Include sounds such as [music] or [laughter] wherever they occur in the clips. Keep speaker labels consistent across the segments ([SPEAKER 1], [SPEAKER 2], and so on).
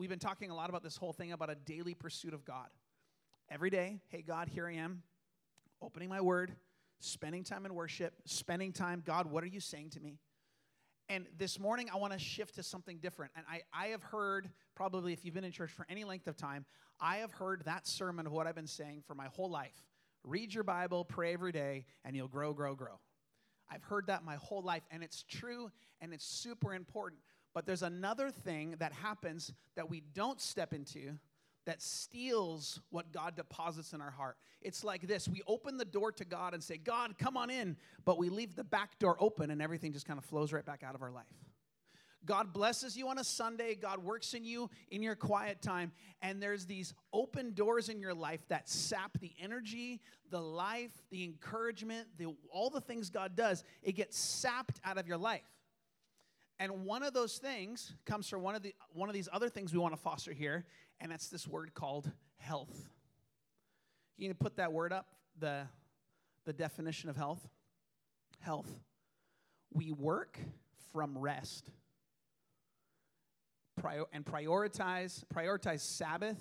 [SPEAKER 1] we've been talking a lot about this whole thing about a daily pursuit of God. Every day, hey, God, here I am, opening my word, spending time in worship, spending time, God, what are you saying to me? And this morning, I want to shift to something different. And I, I have heard, probably if you've been in church for any length of time, I have heard that sermon of what I've been saying for my whole life. Read your Bible, pray every day, and you'll grow, grow, grow. I've heard that my whole life, and it's true and it's super important. But there's another thing that happens that we don't step into that steals what God deposits in our heart. It's like this we open the door to God and say, God, come on in, but we leave the back door open and everything just kind of flows right back out of our life. God blesses you on a Sunday. God works in you in your quiet time. And there's these open doors in your life that sap the energy, the life, the encouragement, the, all the things God does. It gets sapped out of your life. And one of those things comes from one of, the, one of these other things we want to foster here, and that's this word called health. You can put that word up, the, the definition of health. Health. We work from rest. Prior, and prioritize prioritize Sabbath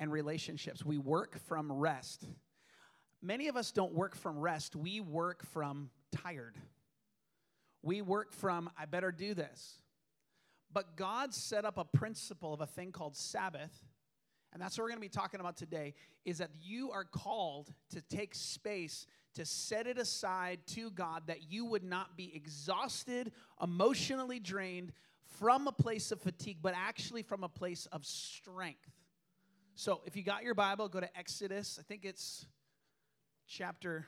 [SPEAKER 1] and relationships. We work from rest. Many of us don't work from rest. We work from tired. We work from I better do this. But God set up a principle of a thing called Sabbath and that's what we're going to be talking about today is that you are called to take space to set it aside to God that you would not be exhausted, emotionally drained from a place of fatigue, but actually from a place of strength. So, if you got your Bible, go to Exodus. I think it's chapter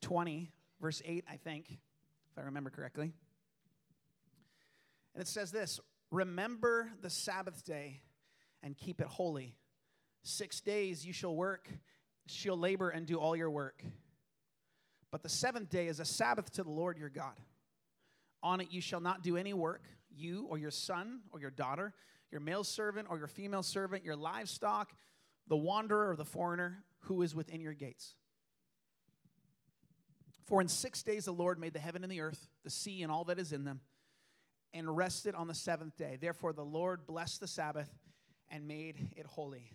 [SPEAKER 1] 20, verse 8, I think, if I remember correctly. And it says this Remember the Sabbath day and keep it holy. Six days you shall work, shall labor and do all your work. But the seventh day is a Sabbath to the Lord your God. On it you shall not do any work, you or your son or your daughter, your male servant or your female servant, your livestock, the wanderer or the foreigner who is within your gates. For in six days the Lord made the heaven and the earth, the sea and all that is in them, and rested on the seventh day. Therefore the Lord blessed the Sabbath and made it holy.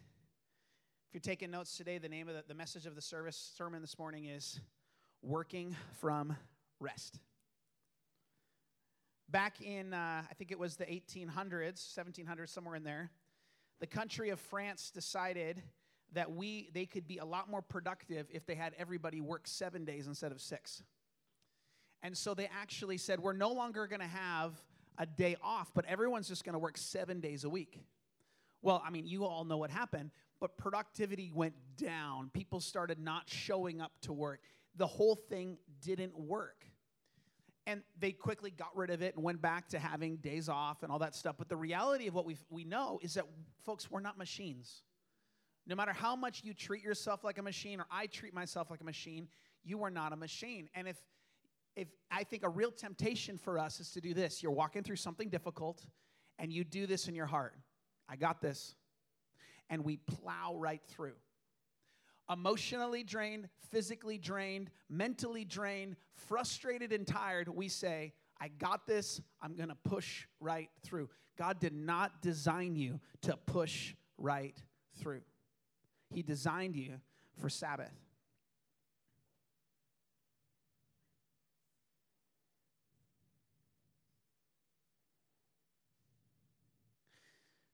[SPEAKER 1] If you're taking notes today, the name of the, the message of the service sermon this morning is Working from Rest. Back in, uh, I think it was the 1800s, 1700s, somewhere in there, the country of France decided that we they could be a lot more productive if they had everybody work seven days instead of six. And so they actually said, we're no longer going to have a day off, but everyone's just going to work seven days a week. Well, I mean, you all know what happened, but productivity went down. People started not showing up to work. The whole thing didn't work. And they quickly got rid of it and went back to having days off and all that stuff. But the reality of what we we know is that, folks, we're not machines. No matter how much you treat yourself like a machine or I treat myself like a machine, you are not a machine. And if if I think a real temptation for us is to do this, you're walking through something difficult and you do this in your heart. I got this. And we plow right through. Emotionally drained, physically drained, mentally drained, frustrated and tired, we say, I got this. I'm going to push right through. God did not design you to push right through, He designed you for Sabbath.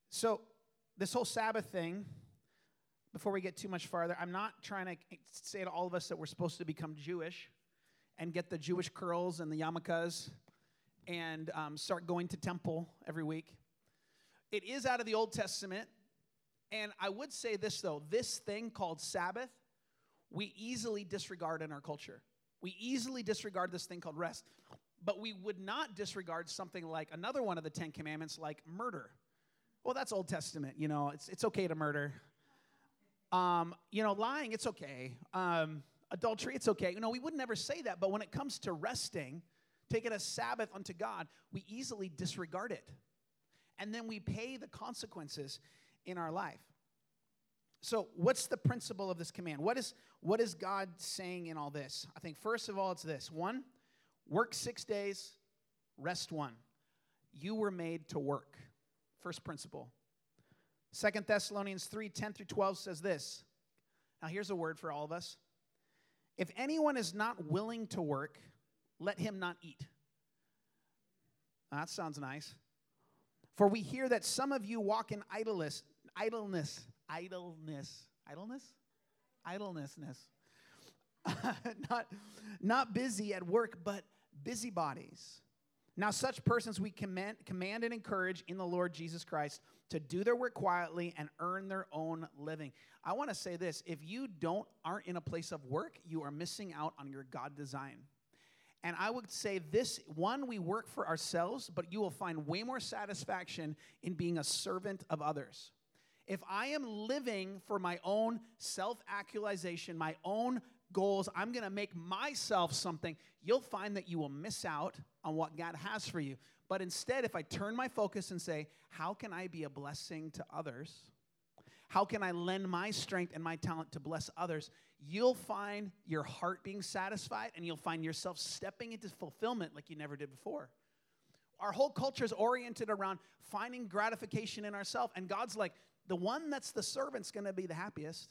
[SPEAKER 1] So, this whole Sabbath thing, before we get too much farther, I'm not trying to say to all of us that we're supposed to become Jewish and get the Jewish curls and the yarmulkes and um, start going to temple every week. It is out of the Old Testament. And I would say this, though this thing called Sabbath, we easily disregard in our culture. We easily disregard this thing called rest. But we would not disregard something like another one of the Ten Commandments, like murder. Well, that's Old Testament. You know, it's, it's okay to murder. Um, you know, lying, it's okay. Um, adultery, it's okay. You know, we would never say that, but when it comes to resting, taking a Sabbath unto God, we easily disregard it. And then we pay the consequences in our life. So, what's the principle of this command? What is, what is God saying in all this? I think, first of all, it's this one, work six days, rest one. You were made to work. First principle. Second Thessalonians 3 10 through 12 says this. Now, here's a word for all of us. If anyone is not willing to work, let him not eat. Now, that sounds nice. For we hear that some of you walk in idleness, idleness, idleness, idleness, idlenessness. [laughs] not, not busy at work, but busybodies. Now, such persons we command, command and encourage in the Lord Jesus Christ to do their work quietly and earn their own living. I want to say this if you don't aren't in a place of work, you are missing out on your God design. And I would say this one, we work for ourselves, but you will find way more satisfaction in being a servant of others. If I am living for my own self actualization, my own goals, I'm gonna make myself something, you'll find that you will miss out on what God has for you. But instead, if I turn my focus and say, How can I be a blessing to others? How can I lend my strength and my talent to bless others? You'll find your heart being satisfied and you'll find yourself stepping into fulfillment like you never did before. Our whole culture is oriented around finding gratification in ourselves. And God's like, the one that's the servant's gonna be the happiest.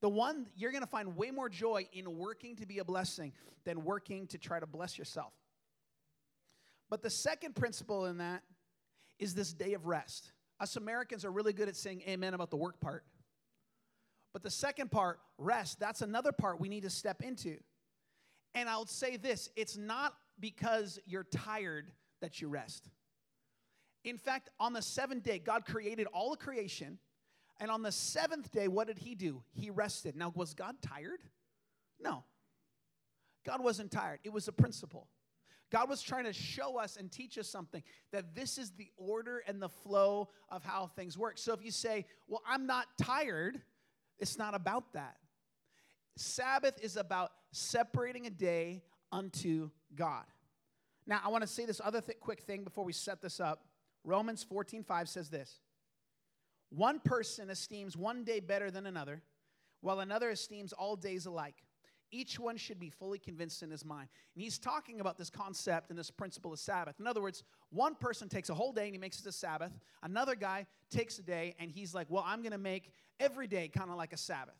[SPEAKER 1] The one you're gonna find way more joy in working to be a blessing than working to try to bless yourself. But the second principle in that is this day of rest. Us Americans are really good at saying amen about the work part. But the second part, rest, that's another part we need to step into. And I'll say this it's not because you're tired that you rest. In fact, on the seventh day, God created all the creation. And on the seventh day, what did He do? He rested. Now, was God tired? No. God wasn't tired. It was a principle. God was trying to show us and teach us something that this is the order and the flow of how things work. So if you say, Well, I'm not tired, it's not about that. Sabbath is about separating a day unto God. Now, I want to say this other th- quick thing before we set this up. Romans 14 5 says this One person esteems one day better than another, while another esteems all days alike. Each one should be fully convinced in his mind. And he's talking about this concept and this principle of Sabbath. In other words, one person takes a whole day and he makes it a Sabbath. Another guy takes a day and he's like, well, I'm going to make every day kind of like a Sabbath.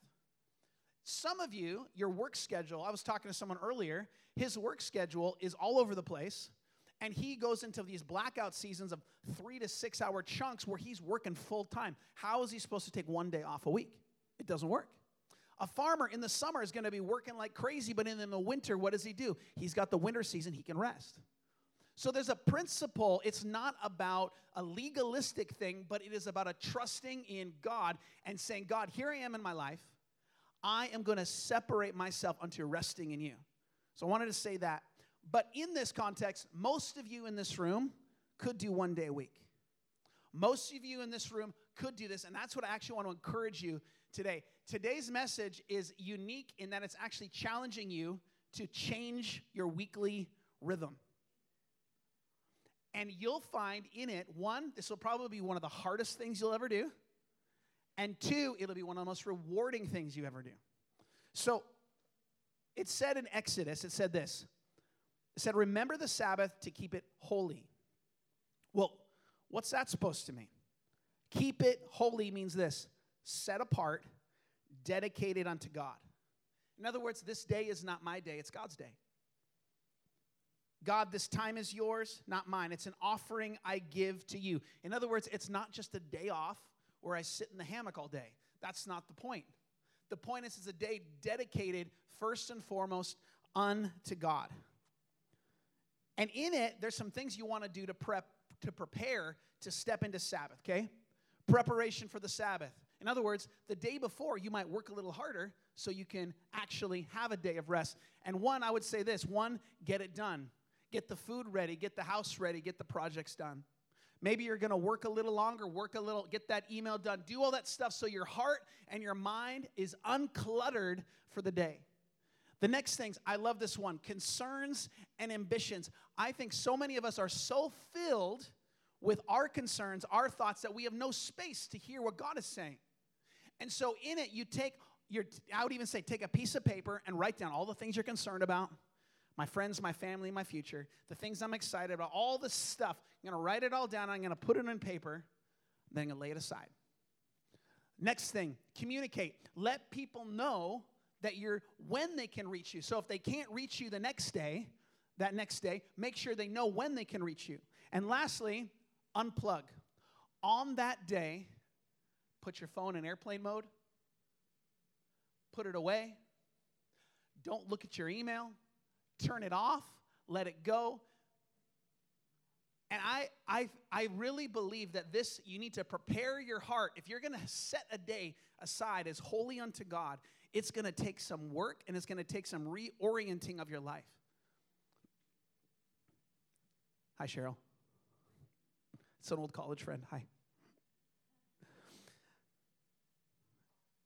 [SPEAKER 1] Some of you, your work schedule, I was talking to someone earlier, his work schedule is all over the place. And he goes into these blackout seasons of three to six hour chunks where he's working full time. How is he supposed to take one day off a week? It doesn't work. A farmer in the summer is going to be working like crazy, but in the winter, what does he do? He's got the winter season, he can rest. So there's a principle. It's not about a legalistic thing, but it is about a trusting in God and saying, God, here I am in my life. I am going to separate myself unto resting in you. So I wanted to say that. But in this context, most of you in this room could do one day a week. Most of you in this room could do this, and that's what I actually want to encourage you today. Today's message is unique in that it's actually challenging you to change your weekly rhythm. And you'll find in it, one, this will probably be one of the hardest things you'll ever do. And two, it'll be one of the most rewarding things you ever do. So it said in Exodus, it said this it said, Remember the Sabbath to keep it holy. Well, what's that supposed to mean? Keep it holy means this set apart, dedicated unto God. In other words, this day is not my day, it's God's day. God, this time is yours, not mine. It's an offering I give to you. In other words, it's not just a day off where I sit in the hammock all day. That's not the point. The point is, it's a day dedicated first and foremost unto God. And in it, there's some things you want to do to prep, to prepare to step into Sabbath, okay? Preparation for the Sabbath. In other words, the day before, you might work a little harder so you can actually have a day of rest. And one, I would say this one, get it done. Get the food ready, get the house ready, get the projects done. Maybe you're gonna work a little longer, work a little, get that email done, do all that stuff so your heart and your mind is uncluttered for the day. The next things, I love this one concerns and ambitions. I think so many of us are so filled with our concerns, our thoughts, that we have no space to hear what God is saying. And so in it, you take your, I would even say, take a piece of paper and write down all the things you're concerned about my friends, my family, my future, the things I'm excited about, all this stuff. I'm going to write it all down. I'm going to put it in paper. Then I'm going to lay it aside. Next thing, communicate. Let people know that you're when they can reach you. So if they can't reach you the next day, that next day, make sure they know when they can reach you. And lastly, unplug. On that day, put your phone in airplane mode, put it away. Don't look at your email, turn it off, let it go. And I, I, I really believe that this, you need to prepare your heart. If you're going to set a day aside as holy unto God, it's going to take some work and it's going to take some reorienting of your life. Hi, Cheryl. It's an old college friend. Hi.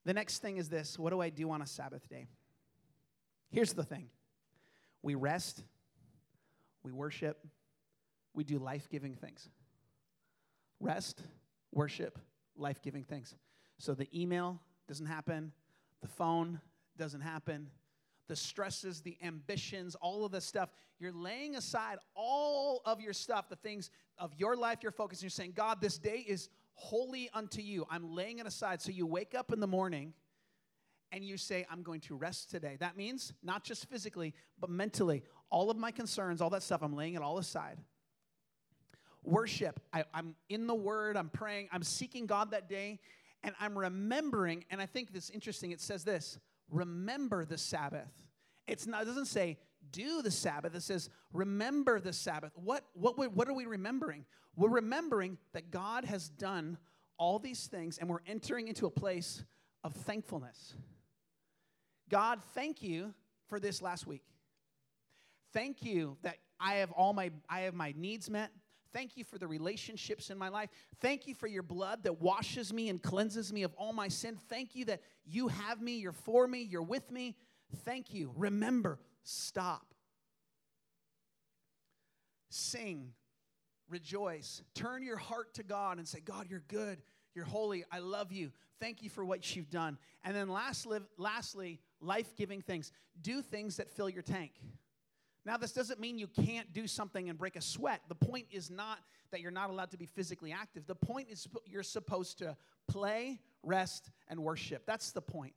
[SPEAKER 1] The next thing is this what do I do on a Sabbath day? Here's the thing we rest, we worship, we do life giving things. Rest, worship, life giving things. So the email doesn't happen, the phone doesn't happen, the stresses, the ambitions, all of the stuff. You're laying aside all of your stuff, the things of your life you're focusing. You're saying, God, this day is holy unto you. I'm laying it aside. So you wake up in the morning and you say, I'm going to rest today. That means not just physically, but mentally. All of my concerns, all that stuff, I'm laying it all aside. Worship, I, am in the Word, I'm praying, I'm seeking God that day, and I'm remembering. And I think this interesting. It says this remember the Sabbath. It's not, it doesn't say do the Sabbath. It says remember the Sabbath. What, what, what are we remembering? We're remembering that God has done all these things and we're entering into a place of thankfulness. God, thank you for this last week. Thank you that I have all my I have my needs met. Thank you for the relationships in my life. Thank you for your blood that washes me and cleanses me of all my sin. Thank you that you have me, you're for me, you're with me. Thank you. Remember, stop. Sing, rejoice. Turn your heart to God and say, God, you're good. You're holy. I love you. Thank you for what you've done. And then lastly, lastly life giving things. Do things that fill your tank. Now, this doesn't mean you can't do something and break a sweat. The point is not that you're not allowed to be physically active. The point is you're supposed to play, rest, and worship. That's the point.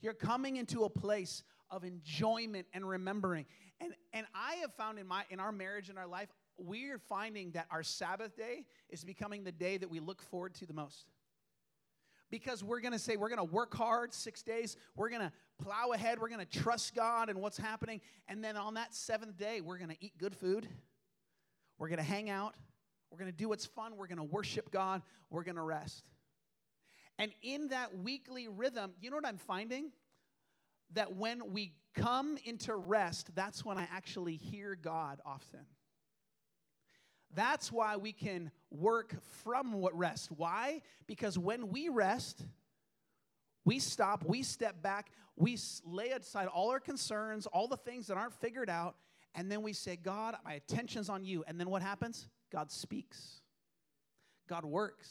[SPEAKER 1] You're coming into a place of enjoyment and remembering. And, and I have found in, my, in our marriage and our life, we're finding that our Sabbath day is becoming the day that we look forward to the most because we're going to say we're going to work hard six days. We're going to plow ahead. We're going to trust God and what's happening. And then on that seventh day, we're going to eat good food. We're going to hang out. We're going to do what's fun. We're going to worship God. We're going to rest. And in that weekly rhythm, you know what I'm finding? That when we come into rest, that's when I actually hear God often. That's why we can work from what rest. Why? Because when we rest, we stop, we step back, we lay aside all our concerns, all the things that aren't figured out, and then we say, God, my attention's on you. And then what happens? God speaks, God works.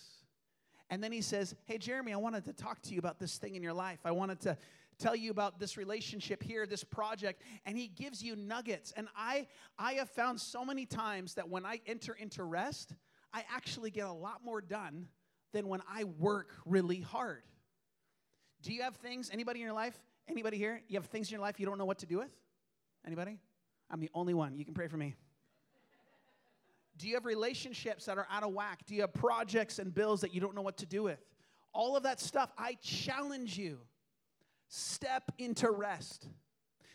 [SPEAKER 1] And then he says, Hey, Jeremy, I wanted to talk to you about this thing in your life. I wanted to tell you about this relationship here, this project, and he gives you nuggets. And I I have found so many times that when I enter into rest, I actually get a lot more done than when I work really hard. Do you have things anybody in your life? Anybody here? You have things in your life you don't know what to do with? Anybody? I'm the only one. You can pray for me. Do you have relationships that are out of whack? Do you have projects and bills that you don't know what to do with? All of that stuff, I challenge you Step into rest.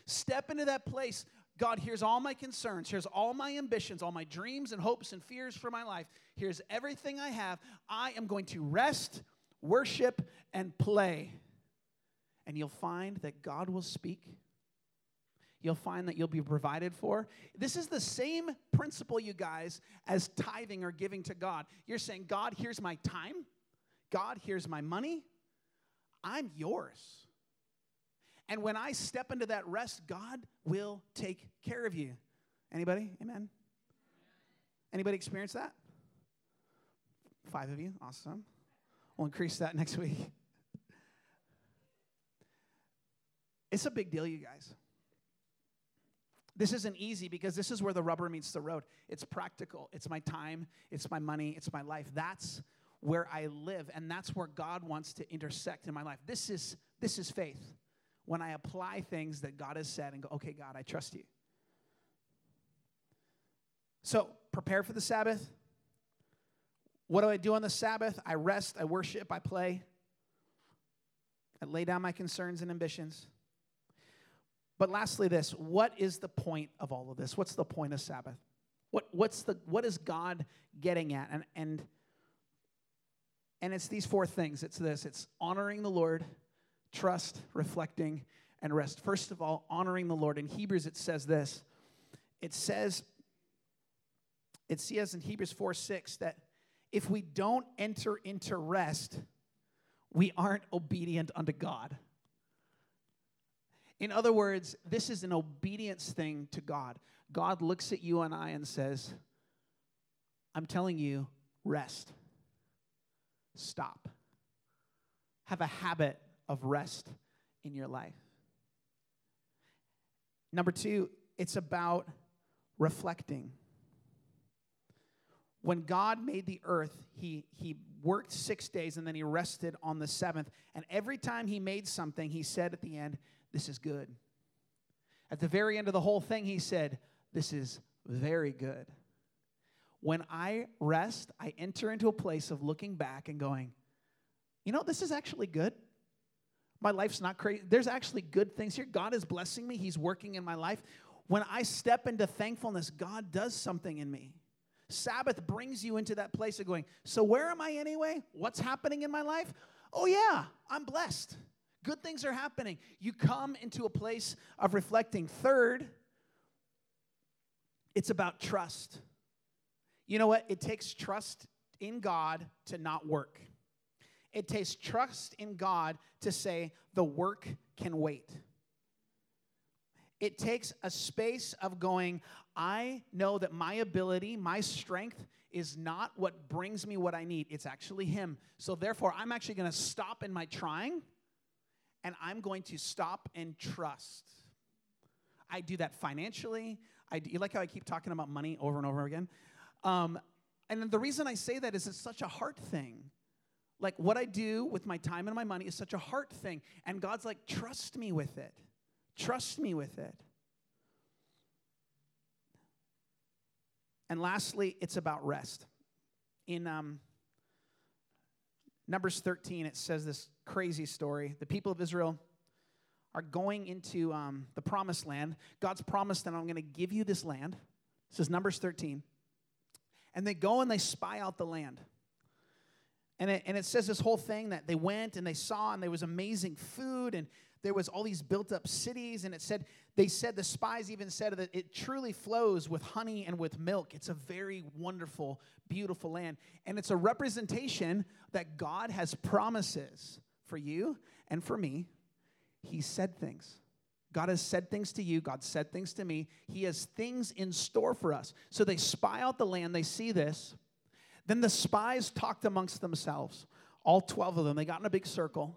[SPEAKER 1] Step into that place. God, here's all my concerns. Here's all my ambitions, all my dreams and hopes and fears for my life. Here's everything I have. I am going to rest, worship, and play. And you'll find that God will speak. You'll find that you'll be provided for. This is the same principle, you guys, as tithing or giving to God. You're saying, God, here's my time. God, here's my money. I'm yours. And when I step into that rest, God will take care of you. Anybody? Amen. Anybody experience that? Five of you. Awesome. We'll increase that [laughs] next week. It's a big deal, you guys. This isn't easy because this is where the rubber meets the road. It's practical. It's my time, it's my money, it's my life. That's where I live, and that's where God wants to intersect in my life. This is this is faith. When I apply things that God has said and go, okay, God, I trust you. So prepare for the Sabbath. What do I do on the Sabbath? I rest, I worship, I play. I lay down my concerns and ambitions. But lastly, this what is the point of all of this? What's the point of Sabbath? What, what's the, what is God getting at? And, and, and it's these four things it's this it's honoring the Lord, trust, reflecting, and rest. First of all, honoring the Lord. In Hebrews, it says this it says, it says in Hebrews 4 6 that if we don't enter into rest, we aren't obedient unto God. In other words, this is an obedience thing to God. God looks at you and I and says, I'm telling you, rest. Stop. Have a habit of rest in your life. Number two, it's about reflecting. When God made the earth, he, he worked six days and then he rested on the seventh. And every time he made something, he said at the end, This is good. At the very end of the whole thing, he said, This is very good. When I rest, I enter into a place of looking back and going, You know, this is actually good. My life's not crazy. There's actually good things here. God is blessing me, He's working in my life. When I step into thankfulness, God does something in me. Sabbath brings you into that place of going, So where am I anyway? What's happening in my life? Oh, yeah, I'm blessed. Good things are happening. You come into a place of reflecting. Third, it's about trust. You know what? It takes trust in God to not work. It takes trust in God to say, the work can wait. It takes a space of going, I know that my ability, my strength is not what brings me what I need. It's actually Him. So therefore, I'm actually going to stop in my trying and I'm going to stop and trust. I do that financially. I do, you like how I keep talking about money over and over again? Um, and the reason I say that is it's such a heart thing. Like what I do with my time and my money is such a heart thing. And God's like, trust me with it. Trust me with it. And lastly, it's about rest. In um, Numbers 13, it says this crazy story. The people of Israel are going into um, the promised land. God's promised that I'm going to give you this land. This is Numbers 13. And they go and they spy out the land. And it, and it says this whole thing that they went and they saw, and there was amazing food, and there was all these built up cities. And it said, they said, the spies even said that it truly flows with honey and with milk. It's a very wonderful, beautiful land. And it's a representation that God has promises for you and for me. He said things. God has said things to you. God said things to me. He has things in store for us. So they spy out the land. They see this. Then the spies talked amongst themselves, all 12 of them. They got in a big circle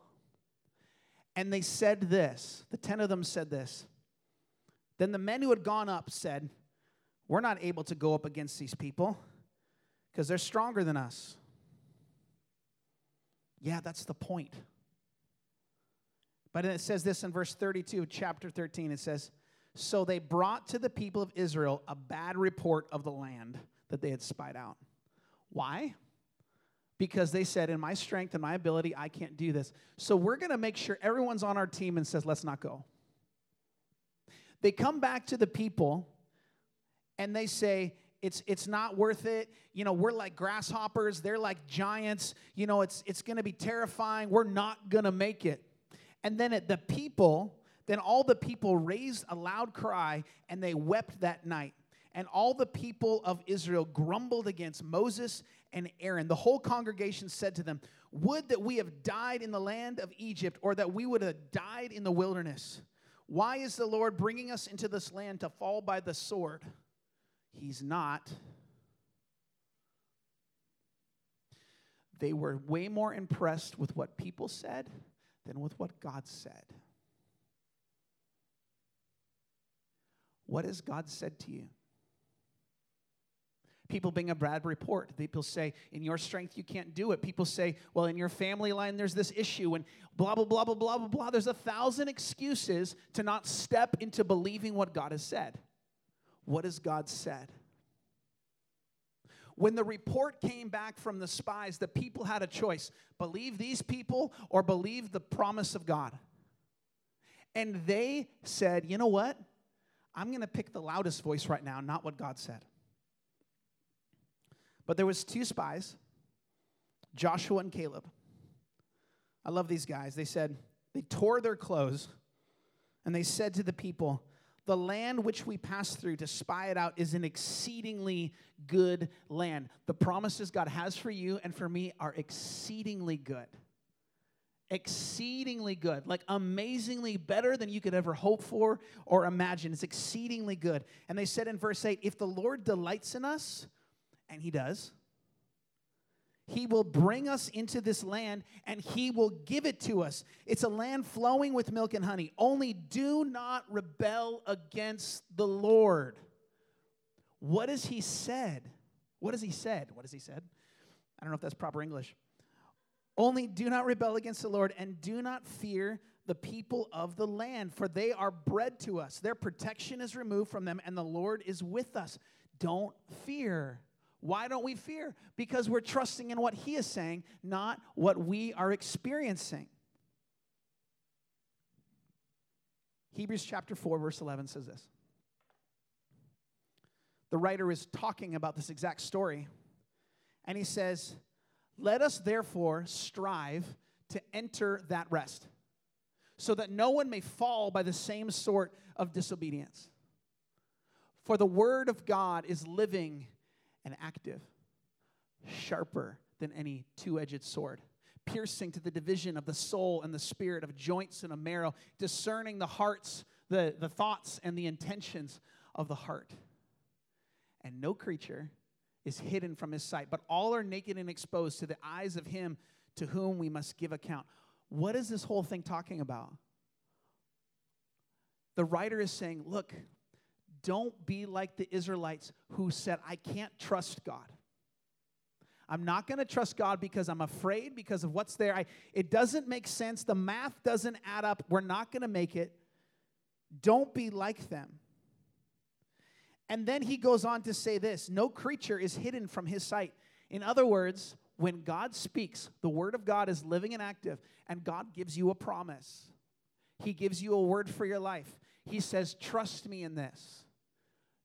[SPEAKER 1] and they said this the 10 of them said this. Then the men who had gone up said, We're not able to go up against these people because they're stronger than us. Yeah, that's the point. But it says this in verse 32, chapter 13. It says, So they brought to the people of Israel a bad report of the land that they had spied out. Why? Because they said, In my strength and my ability, I can't do this. So we're going to make sure everyone's on our team and says, Let's not go. They come back to the people and they say, it's, it's not worth it. You know, we're like grasshoppers, they're like giants. You know, it's, it's going to be terrifying. We're not going to make it. And then at the people, then all the people raised a loud cry and they wept that night. And all the people of Israel grumbled against Moses and Aaron. The whole congregation said to them, Would that we have died in the land of Egypt, or that we would have died in the wilderness. Why is the Lord bringing us into this land to fall by the sword? He's not. They were way more impressed with what people said than with what God said. What has God said to you? People bring a bad report. People say, in your strength, you can't do it. People say, well, in your family line, there's this issue, and blah, blah, blah, blah, blah, blah, blah. There's a thousand excuses to not step into believing what God has said. What has God said? When the report came back from the spies, the people had a choice believe these people or believe the promise of God. And they said, you know what? I'm going to pick the loudest voice right now, not what God said. But there was two spies, Joshua and Caleb. I love these guys. They said, they tore their clothes and they said to the people, the land which we pass through to spy it out is an exceedingly good land. The promises God has for you and for me are exceedingly good. Exceedingly good, like amazingly better than you could ever hope for or imagine. It's exceedingly good. And they said in verse 8 if the Lord delights in us, and He does, he will bring us into this land and He will give it to us. It's a land flowing with milk and honey. Only do not rebel against the Lord. What has He said? What has He said? What has He said? I don't know if that's proper English. Only do not rebel against the Lord and do not fear the people of the land, for they are bread to us. Their protection is removed from them, and the Lord is with us. Don't fear. Why don't we fear? Because we're trusting in what He is saying, not what we are experiencing. Hebrews chapter 4, verse 11 says this. The writer is talking about this exact story, and he says, Let us therefore strive to enter that rest, so that no one may fall by the same sort of disobedience. For the word of God is living and active, sharper than any two edged sword, piercing to the division of the soul and the spirit, of joints and of marrow, discerning the hearts, the, the thoughts, and the intentions of the heart. And no creature is hidden from his sight, but all are naked and exposed to the eyes of him to whom we must give account. What is this whole thing talking about? The writer is saying, look, don't be like the Israelites who said, I can't trust God. I'm not going to trust God because I'm afraid because of what's there. I, it doesn't make sense. The math doesn't add up. We're not going to make it. Don't be like them. And then he goes on to say this no creature is hidden from his sight. In other words, when God speaks, the word of God is living and active, and God gives you a promise. He gives you a word for your life. He says, Trust me in this.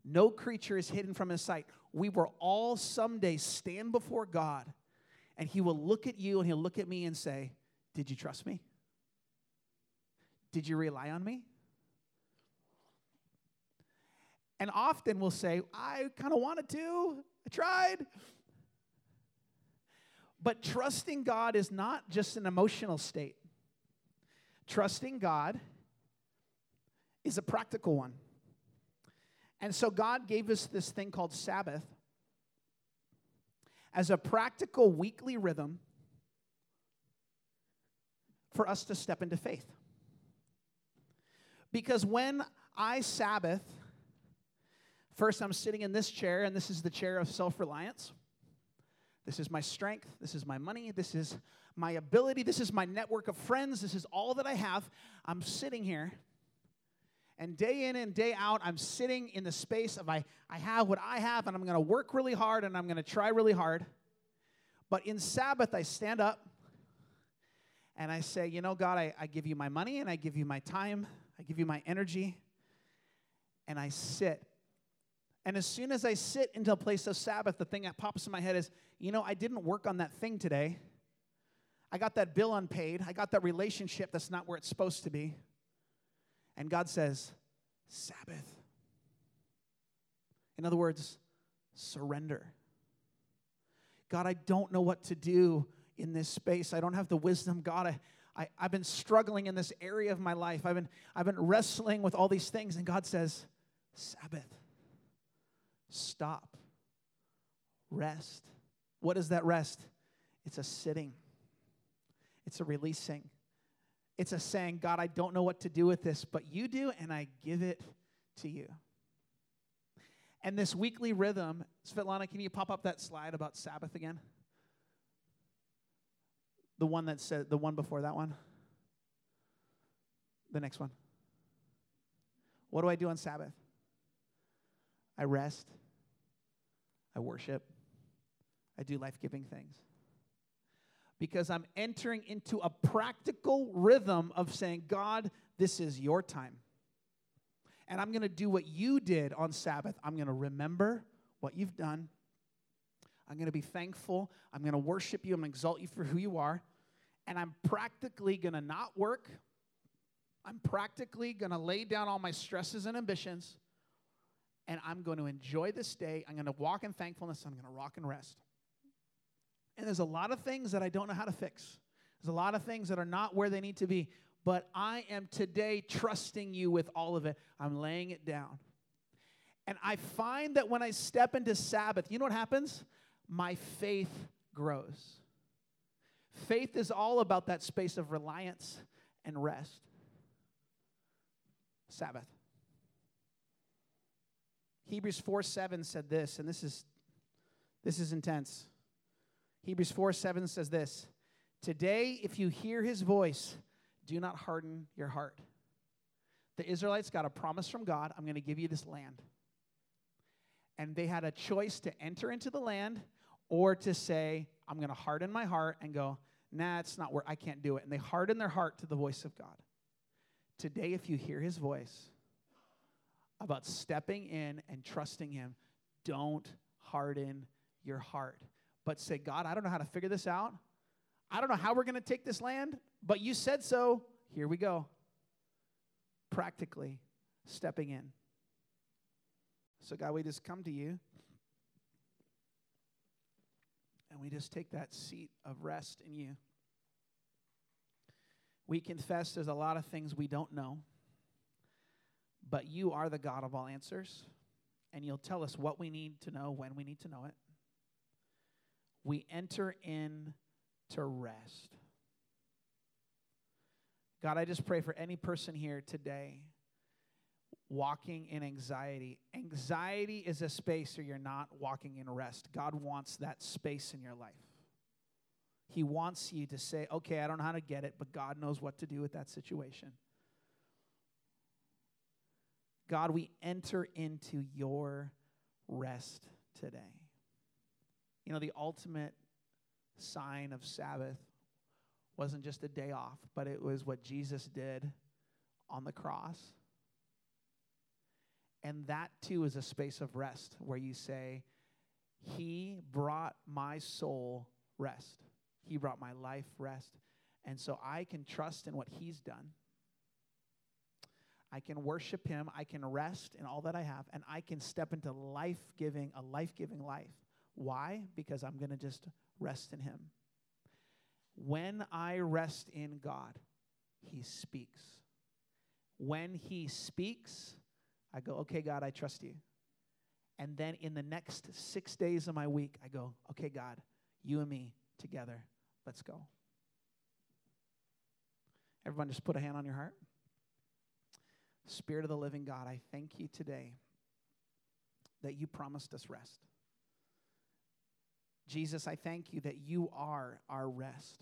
[SPEAKER 1] No creature is hidden from his sight. We will all someday stand before God, and he will look at you and he'll look at me and say, Did you trust me? Did you rely on me? And often we'll say, I kind of wanted to, I tried. But trusting God is not just an emotional state. Trusting God is a practical one. And so God gave us this thing called Sabbath as a practical weekly rhythm for us to step into faith. Because when I Sabbath, first I'm sitting in this chair, and this is the chair of self reliance. This is my strength. This is my money. This is my ability. This is my network of friends. This is all that I have. I'm sitting here and day in and day out, I'm sitting in the space of I, I have what I have, and I'm going to work really hard and I'm going to try really hard. But in Sabbath, I stand up and I say, You know, God, I, I give you my money and I give you my time, I give you my energy, and I sit. And as soon as I sit into a place of Sabbath, the thing that pops in my head is, You know, I didn't work on that thing today. I got that bill unpaid. I got that relationship that's not where it's supposed to be. And God says, Sabbath. In other words, surrender. God, I don't know what to do in this space. I don't have the wisdom. God, I, I, have been struggling in this area of my life. I've been, I've been wrestling with all these things. And God says, Sabbath. Stop. Rest. What is that rest? It's a sitting, it's a releasing, it's a saying, God, I don't know what to do with this, but you do, and I give it to you. And this weekly rhythm, Svetlana, can you pop up that slide about Sabbath again? The one that said, the one before that one? The next one. What do I do on Sabbath? I rest. I worship. I do life giving things. Because I'm entering into a practical rhythm of saying, God, this is your time. And I'm going to do what you did on Sabbath. I'm going to remember what you've done. I'm going to be thankful. I'm going to worship you. I'm going to exalt you for who you are. And I'm practically going to not work. I'm practically going to lay down all my stresses and ambitions. And I'm going to enjoy this day. I'm going to walk in thankfulness. I'm going to rock and rest. And there's a lot of things that I don't know how to fix. There's a lot of things that are not where they need to be. But I am today trusting you with all of it. I'm laying it down. And I find that when I step into Sabbath, you know what happens? My faith grows. Faith is all about that space of reliance and rest. Sabbath. Hebrews 4 7 said this, and this is this is intense. Hebrews 4 7 says this Today, if you hear his voice, do not harden your heart. The Israelites got a promise from God I'm going to give you this land. And they had a choice to enter into the land or to say, I'm going to harden my heart and go, nah, it's not where I can't do it. And they harden their heart to the voice of God. Today, if you hear his voice about stepping in and trusting him, don't harden your heart but say, God, I don't know how to figure this out. I don't know how we're going to take this land, but you said so. Here we go. Practically stepping in. So, God, we just come to you and we just take that seat of rest in you. We confess there's a lot of things we don't know, but you are the God of all answers, and you'll tell us what we need to know when we need to know it we enter in to rest. God, I just pray for any person here today walking in anxiety. Anxiety is a space where you're not walking in rest. God wants that space in your life. He wants you to say, okay, I don't know how to get it, but God knows what to do with that situation. God, we enter into your rest today. You know, the ultimate sign of Sabbath wasn't just a day off, but it was what Jesus did on the cross. And that too is a space of rest where you say, He brought my soul rest. He brought my life rest. And so I can trust in what He's done. I can worship Him. I can rest in all that I have. And I can step into life giving, a life giving life why? Because I'm going to just rest in Him. When I rest in God, He speaks. When He speaks, I go, okay, God, I trust you. And then in the next six days of my week, I go, okay, God, you and me together, let's go. Everyone, just put a hand on your heart. Spirit of the living God, I thank you today that you promised us rest. Jesus, I thank you that you are our rest,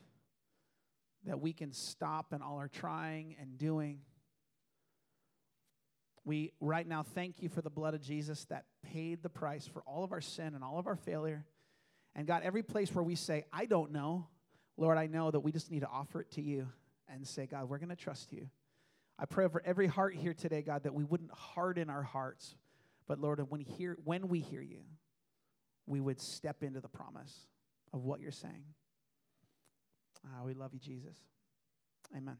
[SPEAKER 1] that we can stop in all our trying and doing. We right now thank you for the blood of Jesus that paid the price for all of our sin and all of our failure. And God, every place where we say, I don't know, Lord, I know that we just need to offer it to you and say, God, we're going to trust you. I pray over every heart here today, God, that we wouldn't harden our hearts, but Lord, when, hear, when we hear you, we would step into the promise of what you're saying. Uh, we love you, Jesus. Amen.